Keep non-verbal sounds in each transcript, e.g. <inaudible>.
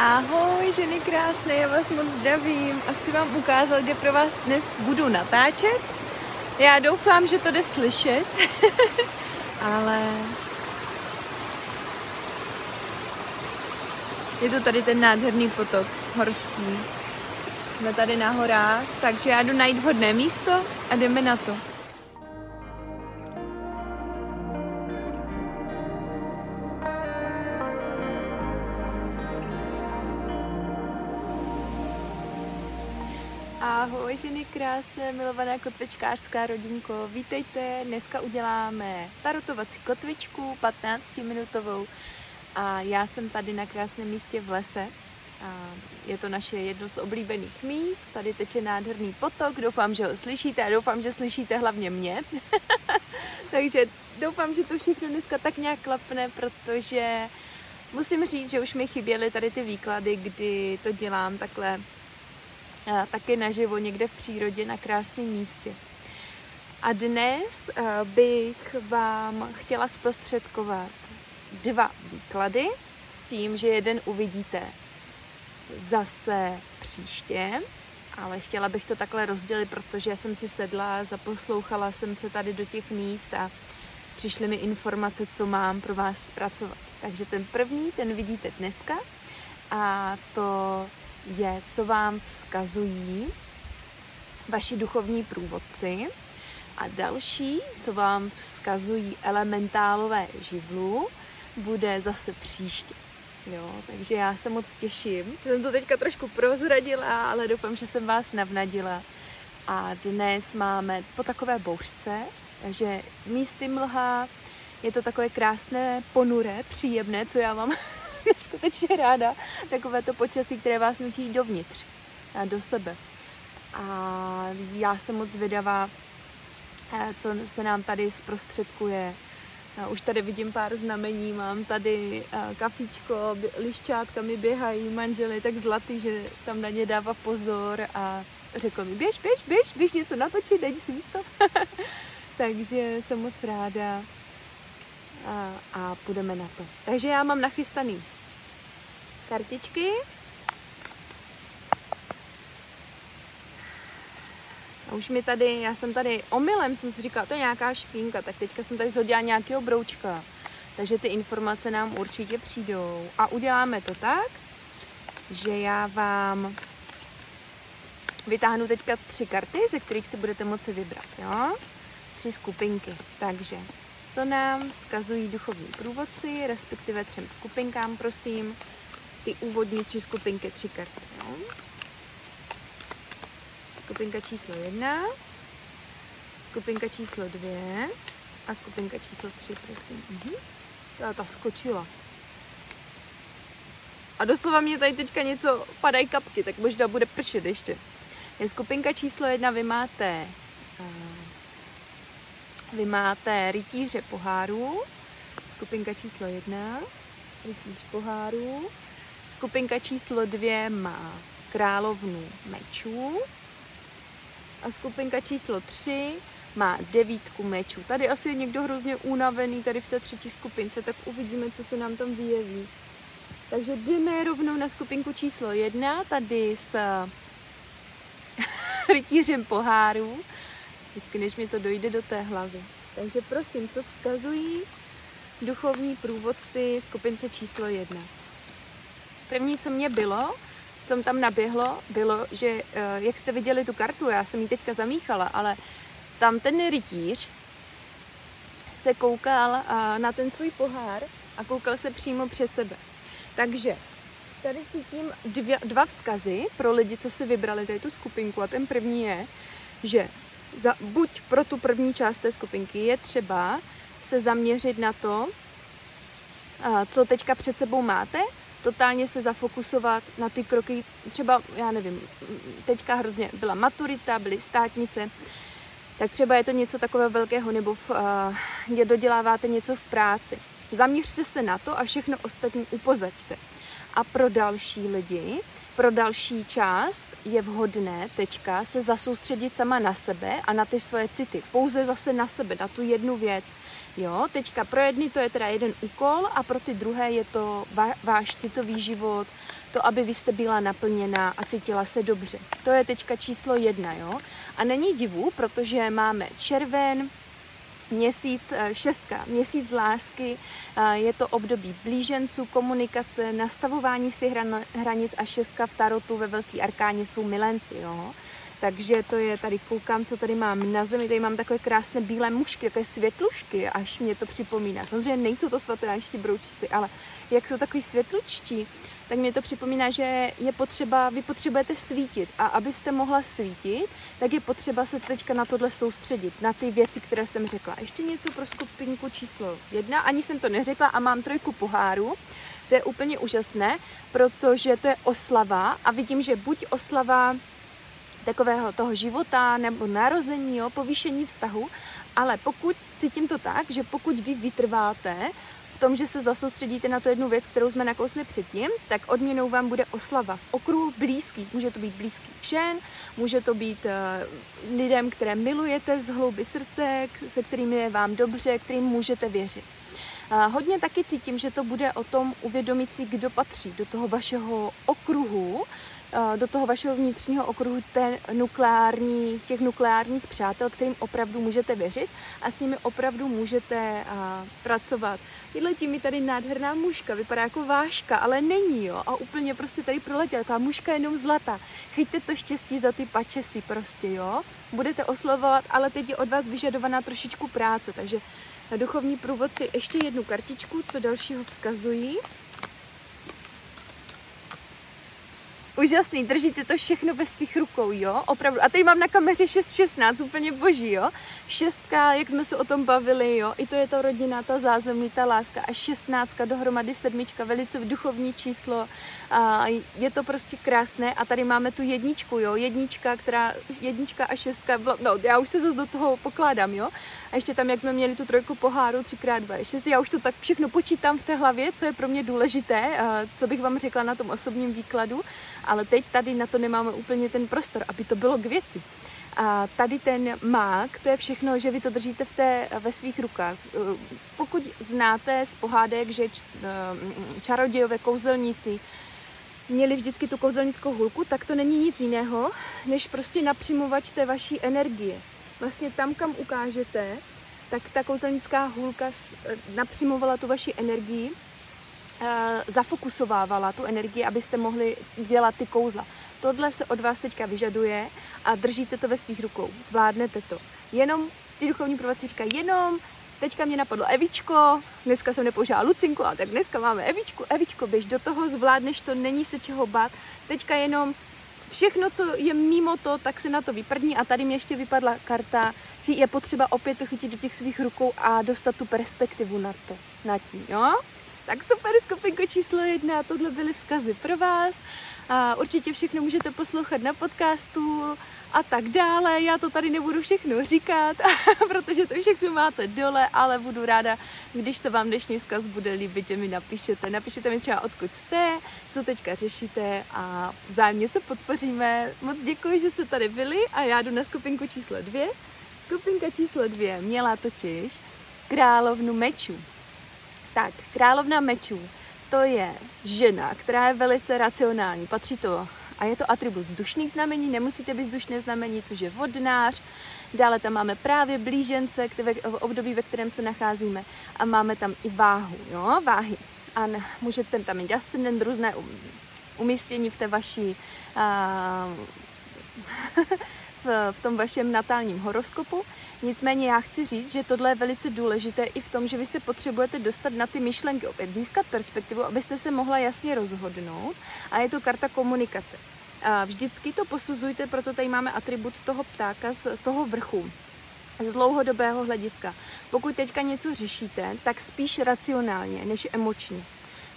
Ahoj, ženy krásné, já vás moc zdravím a chci vám ukázat, kde pro vás dnes budu natáčet. Já doufám, že to jde slyšet, <laughs> ale je to tady ten nádherný potok horský. Jsme tady na horách, takže já jdu najít vhodné místo a jdeme na to. Ženy krásné, milovaná kotvičkářská rodinko, vítejte, dneska uděláme tarotovací kotvičku 15 minutovou a já jsem tady na krásném místě v lese. A je to naše jedno z oblíbených míst, tady teče nádherný potok, doufám, že ho slyšíte a doufám, že slyšíte hlavně mě. <laughs> Takže doufám, že to všechno dneska tak nějak klapne, protože musím říct, že už mi chyběly tady ty výklady, kdy to dělám takhle taky naživo někde v přírodě na krásném místě. A dnes bych vám chtěla zprostředkovat dva výklady s tím, že jeden uvidíte zase příště, ale chtěla bych to takhle rozdělit, protože jsem si sedla, zaposlouchala jsem se tady do těch míst a přišly mi informace, co mám pro vás zpracovat. Takže ten první, ten vidíte dneska a to je, co vám vzkazují vaši duchovní průvodci a další, co vám vzkazují elementálové živlu, bude zase příště. Jo, takže já se moc těším. Jsem to teďka trošku prozradila, ale doufám, že jsem vás navnadila. A dnes máme po takové bouřce, takže místy mlha, je to takové krásné, ponuré, příjemné, co já mám <laughs> neskutečně ráda. Takové to počasí, které vás nutí dovnitř a do sebe. A já jsem moc vydavá, eh, co se nám tady zprostředkuje. Už tady vidím pár znamení, mám tady eh, kafičko, liščátka mi běhají, manžely tak zlatý, že tam na ně dává pozor a řekl mi, běž, běž, běž, běž něco natočit, dej si místo. <laughs> Takže jsem moc ráda a, a půjdeme na to. Takže já mám nachystaný kartičky. A už mi tady, já jsem tady omylem, jsem si říkala, to je nějaká špínka, tak teďka jsem tady zhodila nějakého broučka. Takže ty informace nám určitě přijdou. A uděláme to tak, že já vám vytáhnu teďka tři karty, ze kterých si budete moci vybrat, jo? Tři skupinky. Takže co nám vzkazují duchovní průvodci, respektive třem skupinkám, prosím. Ty úvodní tři skupinky, tři karty. Jo? Skupinka číslo jedna, skupinka číslo dvě a skupinka číslo tři, prosím. Mhm. Ta, ta skočila. A doslova mě tady teďka něco padají kapky, tak možná bude pršet ještě. Je skupinka číslo jedna, vy máte uh, vy máte rytíře pohárů, skupinka číslo jedna, rytíř pohárů, skupinka číslo dvě má královnu mečů a skupinka číslo tři má devítku mečů. Tady asi je někdo hrozně unavený tady v té třetí skupince, tak uvidíme, co se nám tam vyjeví. Takže jdeme rovnou na skupinku číslo jedna, tady s <laughs> rytířem pohárů vždycky, než mi to dojde do té hlavy. Takže prosím, co vzkazují duchovní průvodci skupince číslo jedna. První, co mě bylo, co tam naběhlo, bylo, že eh, jak jste viděli tu kartu, já jsem ji teďka zamíchala, ale tam ten rytíř se koukal eh, na ten svůj pohár a koukal se přímo před sebe. Takže tady cítím dvě, dva vzkazy pro lidi, co si vybrali tady tu skupinku a ten první je, že za, buď pro tu první část té skupinky je třeba se zaměřit na to, co teďka před sebou máte, totálně se zafokusovat na ty kroky, třeba, já nevím, teďka hrozně byla maturita, byly státnice, tak třeba je to něco takového velkého, nebo v, uh, doděláváte něco v práci. Zaměřte se na to a všechno ostatní upozaďte. A pro další lidi pro další část je vhodné teďka se zasoustředit sama na sebe a na ty svoje city. Pouze zase na sebe, na tu jednu věc. Jo, teďka pro jedny to je teda jeden úkol a pro ty druhé je to váš citový život, to, aby vy jste byla naplněná a cítila se dobře. To je teďka číslo jedna, jo. A není divu, protože máme červen, měsíc eh, šestka, měsíc lásky, eh, je to období blíženců, komunikace, nastavování si hranic a šestka v tarotu ve velký arkáně jsou milenci, jo. Takže to je, tady koukám, co tady mám na zemi, tady mám takové krásné bílé mušky, takové světlušky, až mě to připomíná. Samozřejmě nejsou to svatánští broučici, ale jak jsou takový světlučtí, tak mě to připomíná, že je potřeba, vy potřebujete svítit a abyste mohla svítit, tak je potřeba se teďka na tohle soustředit, na ty věci, které jsem řekla. Ještě něco pro skupinku číslo jedna, ani jsem to neřekla a mám trojku poháru. To je úplně úžasné, protože to je oslava a vidím, že buď oslava takového toho života nebo narození, jo, povýšení vztahu, ale pokud cítím to tak, že pokud vy vytrváte v tom, že se zasoustředíte na tu jednu věc, kterou jsme nakousli předtím, tak odměnou vám bude oslava v okruhu blízkých. Může to být blízký žen, může to být uh, lidem, které milujete z hlouby srdce, se kterými je vám dobře, kterým můžete věřit. Uh, hodně taky cítím, že to bude o tom uvědomit si, kdo patří do toho vašeho okruhu, do toho vašeho vnitřního okruhu té nukleární, těch nukleárních přátel, kterým opravdu můžete věřit a s nimi opravdu můžete pracovat. Tyhle tím mi tady nádherná muška, vypadá jako váška, ale není, jo. A úplně prostě tady proletěla, ta muška je jenom zlata. Chyťte to štěstí za ty pačesy prostě, jo. Budete oslovovat, ale teď je od vás vyžadovaná trošičku práce, takže duchovní průvodci ještě jednu kartičku, co dalšího vzkazují. Úžasný, držíte to všechno ve svých rukou, jo? Opravdu. A teď mám na kameře 6.16, úplně boží, jo? Šestka, jak jsme se o tom bavili, jo? I to je ta rodina, ta zázemí, ta láska. A šestnáctka, dohromady sedmička, velice duchovní číslo. A je to prostě krásné. A tady máme tu jedničku, jo? Jednička, která, jednička a šestka, no já už se zase do toho pokládám, jo? A ještě tam, jak jsme měli tu trojku poháru, třikrát dva, šest, já už to tak všechno počítám v té hlavě, co je pro mě důležité, co bych vám řekla na tom osobním výkladu ale teď tady na to nemáme úplně ten prostor, aby to bylo k věci. A tady ten mák, to je všechno, že vy to držíte v té, ve svých rukách. Pokud znáte z pohádek, že čarodějové kouzelníci měli vždycky tu kouzelnickou hůlku, tak to není nic jiného, než prostě napřimovač té vaší energie. Vlastně tam, kam ukážete, tak ta kouzelnická hůlka napřimovala tu vaši energii zafokusovávala tu energii, abyste mohli dělat ty kouzla. Tohle se od vás teďka vyžaduje a držíte to ve svých rukou. Zvládnete to. Jenom ty duchovní prvoci říkají, jenom teďka mě napadlo Evičko, dneska jsem nepoužila Lucinku, a tak dneska máme Evičku, Evičko, běž do toho, zvládneš to, není se čeho bát, teďka jenom všechno, co je mimo to, tak se na to vyprdní a tady mě ještě vypadla karta, je potřeba opět to chytit do těch svých rukou a dostat tu perspektivu na to, na tím, jo? Tak super, skupinko číslo jedna, tohle byly vzkazy pro vás. A určitě všechno můžete poslouchat na podcastu a tak dále. Já to tady nebudu všechno říkat, <laughs> protože to všechno máte dole, ale budu ráda, když se vám dnešní vzkaz bude líbit, že mi napíšete. Napíšete mi třeba, odkud jste, co teďka řešíte a vzájemně se podpoříme. Moc děkuji, že jste tady byli a já jdu na skupinku číslo dvě. Skupinka číslo dvě měla totiž královnu mečů. Tak, královna mečů, to je žena, která je velice racionální. Patří to a je to atribut vzdušných znamení, nemusíte být vzdušné znamení, což je vodnář. Dále tam máme právě blížence v období, ve kterém se nacházíme. A máme tam i váhu, jo, váhy. A můžete tam mít ascendent, různé umístění v té vaší a, <laughs> v, v tom vašem natálním horoskopu. Nicméně já chci říct, že tohle je velice důležité i v tom, že vy se potřebujete dostat na ty myšlenky, opět získat perspektivu, abyste se mohla jasně rozhodnout. A je to karta komunikace. Vždycky to posuzujte, proto tady máme atribut toho ptáka z toho vrchu z dlouhodobého hlediska. Pokud teďka něco řešíte, tak spíš racionálně než emočně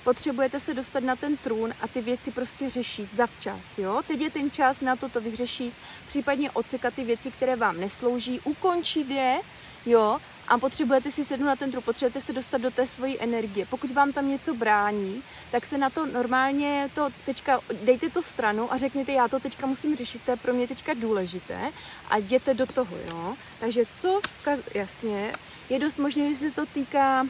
potřebujete se dostat na ten trůn a ty věci prostě řešit zavčas, jo? Teď je ten čas na to to vyřešit, případně odsekat ty věci, které vám neslouží, ukončit je, jo? a potřebujete si sednout na ten trup, potřebujete se dostat do té svojí energie. Pokud vám tam něco brání, tak se na to normálně to teďka, dejte to stranu a řekněte, já to teďka musím řešit, to je pro mě teďka důležité a jděte do toho, jo. Takže co vzkaz, jasně, je dost možné, že se to týká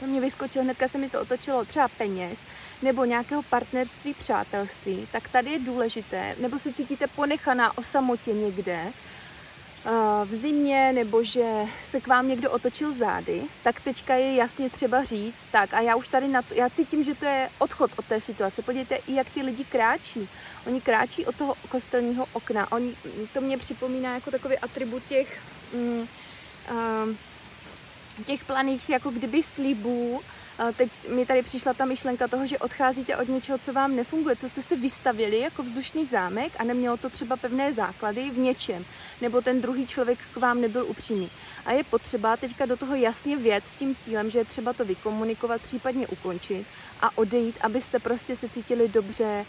to mě vyskočilo, hnedka se mi to otočilo třeba peněz, nebo nějakého partnerství, přátelství, tak tady je důležité, nebo se cítíte ponechaná o samotě někde, eh, v zimě, nebo že se k vám někdo otočil zády, tak teďka je jasně třeba říct, tak a já už tady na to, já cítím, že to je odchod od té situace. Podívejte, i jak ty lidi kráčí. Oni kráčí od toho kostelního okna. Oni, to mě připomíná jako takový atribut těch, mm, uh, těch planých jako kdyby slibů, Teď mi tady přišla ta myšlenka toho, že odcházíte od něčeho, co vám nefunguje, co jste si vystavili jako vzdušný zámek a nemělo to třeba pevné základy v něčem, nebo ten druhý člověk k vám nebyl upřímný. A je potřeba teďka do toho jasně věc s tím cílem, že je třeba to vykomunikovat, případně ukončit a odejít, abyste prostě se cítili dobře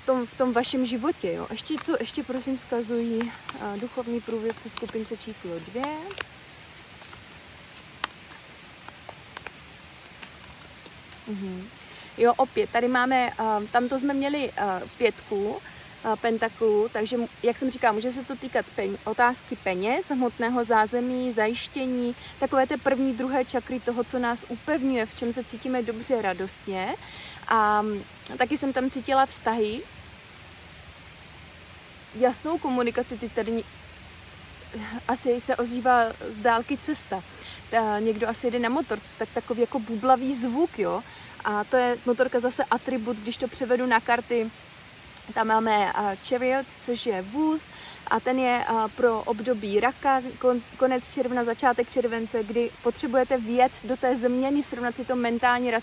v tom, v tom vašem životě. Jo. Ještě co, ještě prosím zkazují duchovní průvědce skupince číslo dvě. Mm-hmm. Jo, opět, tady máme, uh, tam to jsme měli uh, pětku, uh, pentaklů, takže, jak jsem říkala, může se to týkat peň, otázky peněz, hmotného zázemí, zajištění, takové té první, druhé čakry toho, co nás upevňuje, v čem se cítíme dobře, radostně. A um, taky jsem tam cítila vztahy, jasnou komunikaci, ty tady asi se ozývá z dálky cesta. Někdo asi jede na motorce, tak takový jako bublavý zvuk, jo. A to je motorka zase atribut, když to převedu na karty, tam máme Chariot, což je vůz a ten je pro období raka, konec června, začátek července, kdy potřebujete vjet do té změny, srovnat si to mentálně, e,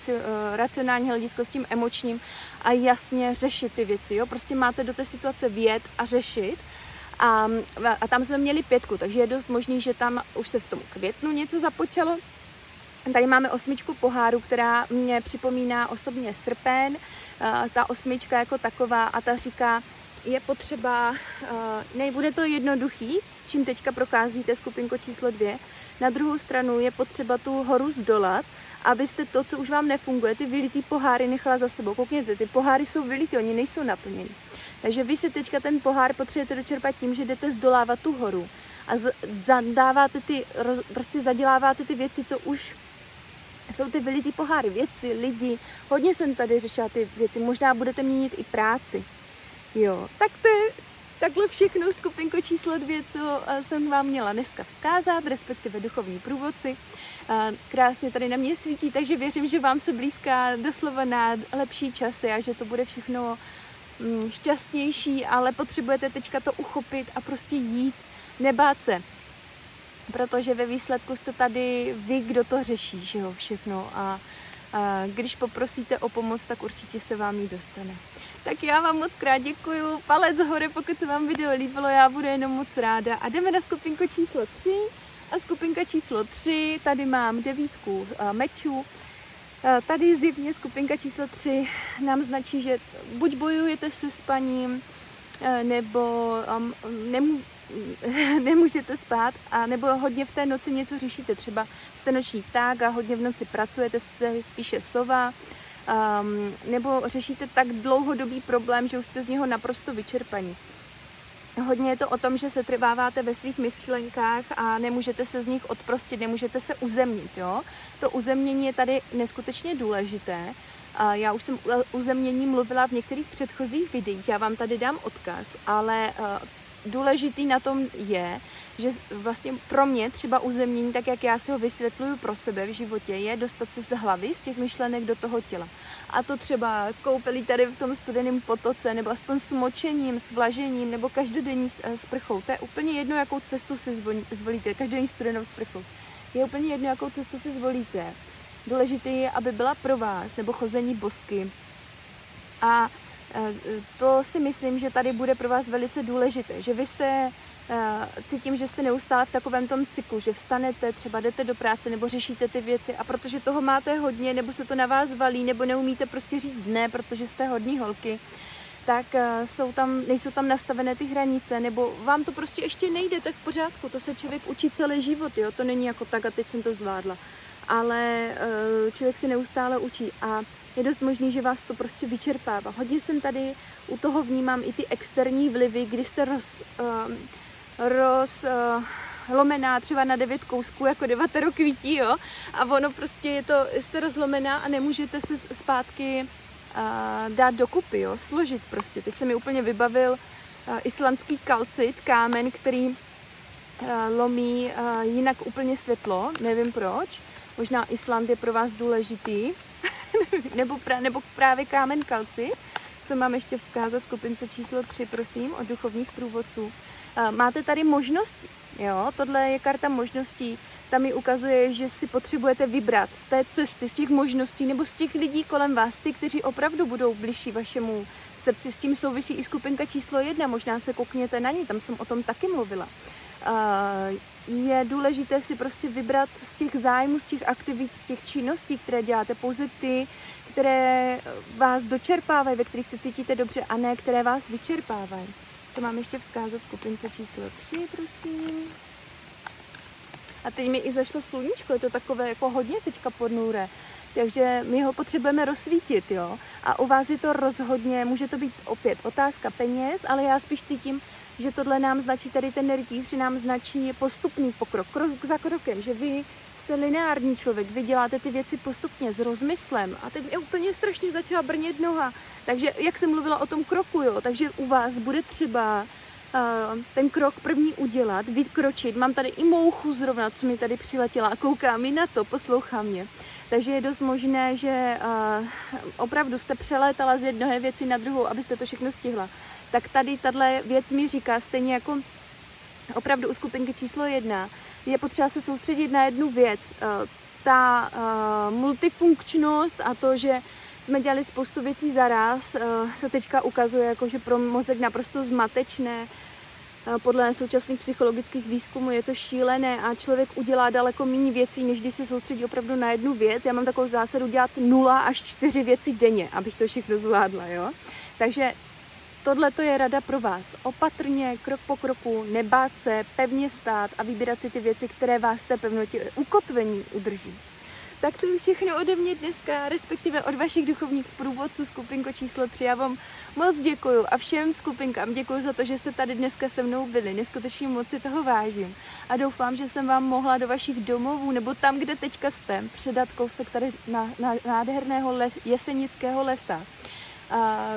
racionální hledisko s tím emočním a jasně řešit ty věci. Jo? Prostě máte do té situace vjet a řešit. A, a tam jsme měli pětku, takže je dost možný, že tam už se v tom květnu něco započalo, Tady máme osmičku poháru, která mě připomíná osobně srpen. Ta osmička jako taková a ta říká, je potřeba, nebude to jednoduchý, čím teďka procházíte skupinko číslo dvě. Na druhou stranu je potřeba tu horu zdolat, abyste to, co už vám nefunguje, ty vylitý poháry nechala za sebou. Koukněte, ty poháry jsou vylitý, oni nejsou naplněny. Takže vy si teďka ten pohár potřebujete dočerpat tím, že jdete zdolávat tu horu a zadáváte ty, prostě zaděláváte ty věci, co už jsou ty vylitý poháry, věci, lidi. Hodně jsem tady řešila ty věci. Možná budete měnit i práci. Jo, tak to je takhle všechno skupinko číslo dvě, co eh, jsem vám měla dneska vzkázat, respektive duchovní průvodci. Eh, krásně tady na mě svítí, takže věřím, že vám se blízká doslova na lepší časy a že to bude všechno šťastnější, ale potřebujete teďka to uchopit a prostě jít, nebát se. Protože ve výsledku jste tady vy, kdo to řeší, že jo, všechno. A, a když poprosíte o pomoc, tak určitě se vám jí dostane. Tak já vám moc krát děkuju, palec hore, pokud se vám video líbilo, já budu jenom moc ráda. A jdeme na skupinku číslo 3 a skupinka číslo 3, tady mám devítku mečů, Tady zjevně skupinka číslo 3 nám značí, že buď bojujete se spaním, nebo um, nemu, <laughs> nemůžete spát a nebo hodně v té noci něco řešíte. Třeba jste noční pták a hodně v noci pracujete, jste spíše sova, um, nebo řešíte tak dlouhodobý problém, že už jste z něho naprosto vyčerpaní. Hodně je to o tom, že se trváváte ve svých myšlenkách a nemůžete se z nich odprostit, nemůžete se uzemnit. Jo? To uzemnění je tady neskutečně důležité. Já už jsem uzemnění mluvila v některých předchozích videích, já vám tady dám odkaz, ale důležitý na tom je, že vlastně pro mě třeba uzemnění, tak jak já si ho vysvětluju pro sebe v životě, je dostat se z hlavy, z těch myšlenek do toho těla. A to třeba koupelí tady v tom studeném potoce, nebo aspoň močením, s vlažením, nebo každodenní eh, sprchou. To je úplně jedno, jakou cestu si zvolíte, každodenní studenou sprchou. Je úplně jedno, jakou cestu si zvolíte. Důležité je, aby byla pro vás, nebo chození bosky. A to si myslím, že tady bude pro vás velice důležité, že vy jste, eh, cítím, že jste neustále v takovém tom cyklu, že vstanete, třeba jdete do práce nebo řešíte ty věci a protože toho máte hodně, nebo se to na vás valí, nebo neumíte prostě říct ne, protože jste hodní holky, tak uh, jsou tam, nejsou tam nastavené ty hranice, nebo vám to prostě ještě nejde, tak v pořádku, to se člověk učí celý život, jo, to není jako tak a teď jsem to zvládla. Ale člověk se neustále učí a je dost možný, že vás to prostě vyčerpává. Hodně jsem tady u toho vnímám i ty externí vlivy, kdy jste roz, uh, roz uh, lomená třeba na devět kousků jako devatero kvítí, jo, a ono prostě je to, jste rozlomená a nemůžete se zpátky uh, dát dokupy, jo, složit prostě. Teď se mi úplně vybavil uh, islandský kalcit, kámen, který lomí jinak úplně světlo, nevím proč. Možná Island je pro vás důležitý, <laughs> nebo, pra, nebo právě kámen kalci, co mám ještě vzkázat skupince číslo 3, prosím, od duchovních průvodců. Máte tady možnosti, jo, tohle je karta možností, tam mi ukazuje, že si potřebujete vybrat z té cesty, z těch možností nebo z těch lidí kolem vás, ty, kteří opravdu budou bližší vašemu srdci. S tím souvisí i skupinka číslo jedna, možná se koukněte na ní, tam jsem o tom taky mluvila. Je důležité si prostě vybrat z těch zájmů, z těch aktivit, z těch činností, které děláte, pouze ty, které vás dočerpávají, ve kterých se cítíte dobře a ne které vás vyčerpávají. Co mám ještě vzkázat skupince číslo 3, prosím. A teď mi i zašlo sluníčko, je to takové jako hodně teďka podnůre. Takže my ho potřebujeme rozsvítit, jo. A u vás je to rozhodně, může to být opět otázka peněz, ale já spíš cítím, že tohle nám značí, tady ten rytíř nám značí postupný pokrok, krok za krokem, že vy jste lineární člověk, vy děláte ty věci postupně s rozmyslem a teď mě úplně strašně začala brnět noha. Takže jak jsem mluvila o tom kroku, jo, takže u vás bude třeba uh, ten krok první udělat, vykročit. Mám tady i mouchu zrovna, co mi tady přiletěla kouká mi na to, poslouchá mě. Takže je dost možné, že uh, opravdu jste přelétala z jednoho věci na druhou, abyste to všechno stihla. Tak tady tahle věc mi říká, stejně jako opravdu u skupinky číslo jedna, je potřeba se soustředit na jednu věc. Uh, ta uh, multifunkčnost a to, že jsme dělali spoustu věcí zaraz, uh, se teďka ukazuje jako, že pro mozek naprosto zmatečné, podle současných psychologických výzkumů je to šílené a člověk udělá daleko méně věcí, než když se soustředí opravdu na jednu věc. Já mám takovou zásadu dělat 0 až 4 věci denně, abych to všechno zvládla. Jo? Takže tohle to je rada pro vás. Opatrně, krok po kroku, nebát se, pevně stát a vybírat si ty věci, které vás té pevnotě ukotvení udrží. Tak to je všechno ode mě dneska, respektive od vašich duchovních průvodců skupinko číslo 3. Já vám moc děkuju a všem skupinkám děkuji za to, že jste tady dneska se mnou byli. Neskutečně moc si toho vážím. A doufám, že jsem vám mohla do vašich domovů nebo tam, kde teďka jste, předat kousek tady na, na nádherného les, jesenického lesa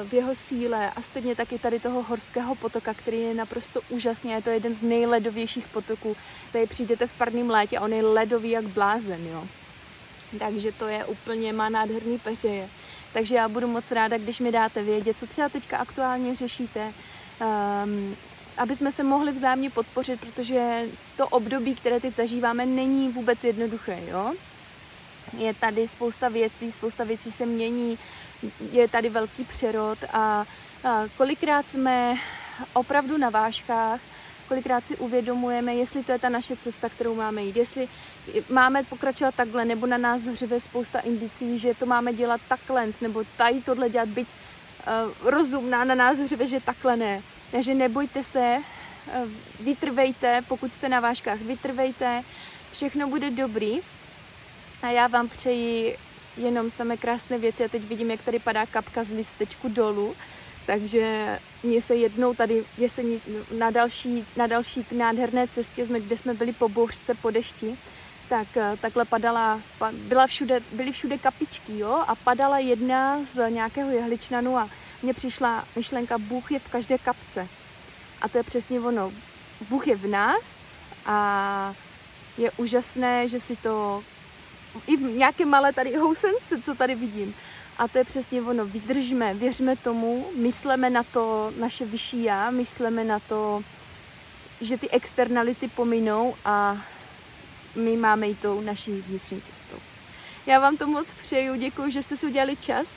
v jeho síle a stejně taky tady toho horského potoka, který je naprosto úžasný. Je to jeden z nejledovějších potoků. Tady přijdete v parném létě a on je ledový jak blázen, jo. Takže to je úplně, má nádherný peřeje. Takže já budu moc ráda, když mi dáte vědět, co třeba teďka aktuálně řešíte, um, aby jsme se mohli vzájemně podpořit, protože to období, které teď zažíváme, není vůbec jednoduché, jo? Je tady spousta věcí, spousta věcí se mění, je tady velký přerod a, a kolikrát jsme opravdu na vážkách, kolikrát si uvědomujeme, jestli to je ta naše cesta, kterou máme jít, jestli máme pokračovat takhle, nebo na nás hřive spousta indicí, že to máme dělat takhle, nebo tady tohle dělat, být uh, rozumná, na nás hřive, že takhle ne. Takže nebojte se, uh, vytrvejte, pokud jste na vážkách, vytrvejte, všechno bude dobrý. A já vám přeji jenom samé krásné věci. A teď vidím, jak tady padá kapka z listečku dolů. Takže mě se jednou tady jesení na další, na další nádherné cestě, jsme, kde jsme byli po bouřce, po dešti, tak eh, takhle padala, byla všude, byly všude kapičky, jo, a padala jedna z nějakého jehličnanu a mně přišla myšlenka, Bůh je v každé kapce. A to je přesně ono. Bůh je v nás a je úžasné, že si to i v nějaké malé tady housence, co tady vidím. A to je přesně ono, vydržme, věřme tomu, myslíme na to naše vyšší já, myslíme na to, že ty externality pominou a my máme i tou naší vnitřní cestou. Já vám to moc přeju, děkuji, že jste si udělali čas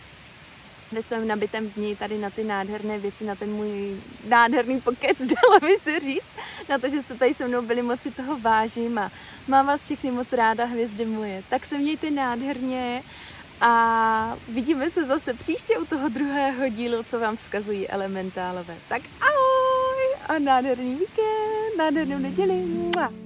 ve svém nabitém dni tady na ty nádherné věci, na ten můj nádherný pokec, <laughs> dalo by se říct, na to, že jste tady se mnou byli, moci toho vážím a mám vás všechny moc ráda, hvězdy moje. Tak se mějte nádherně A vidíme se zase příště u toho druhého dílu, co vám vzkazují elementálové. Tak ahoj a nádherný víkend, nádhernou neděli. Mua.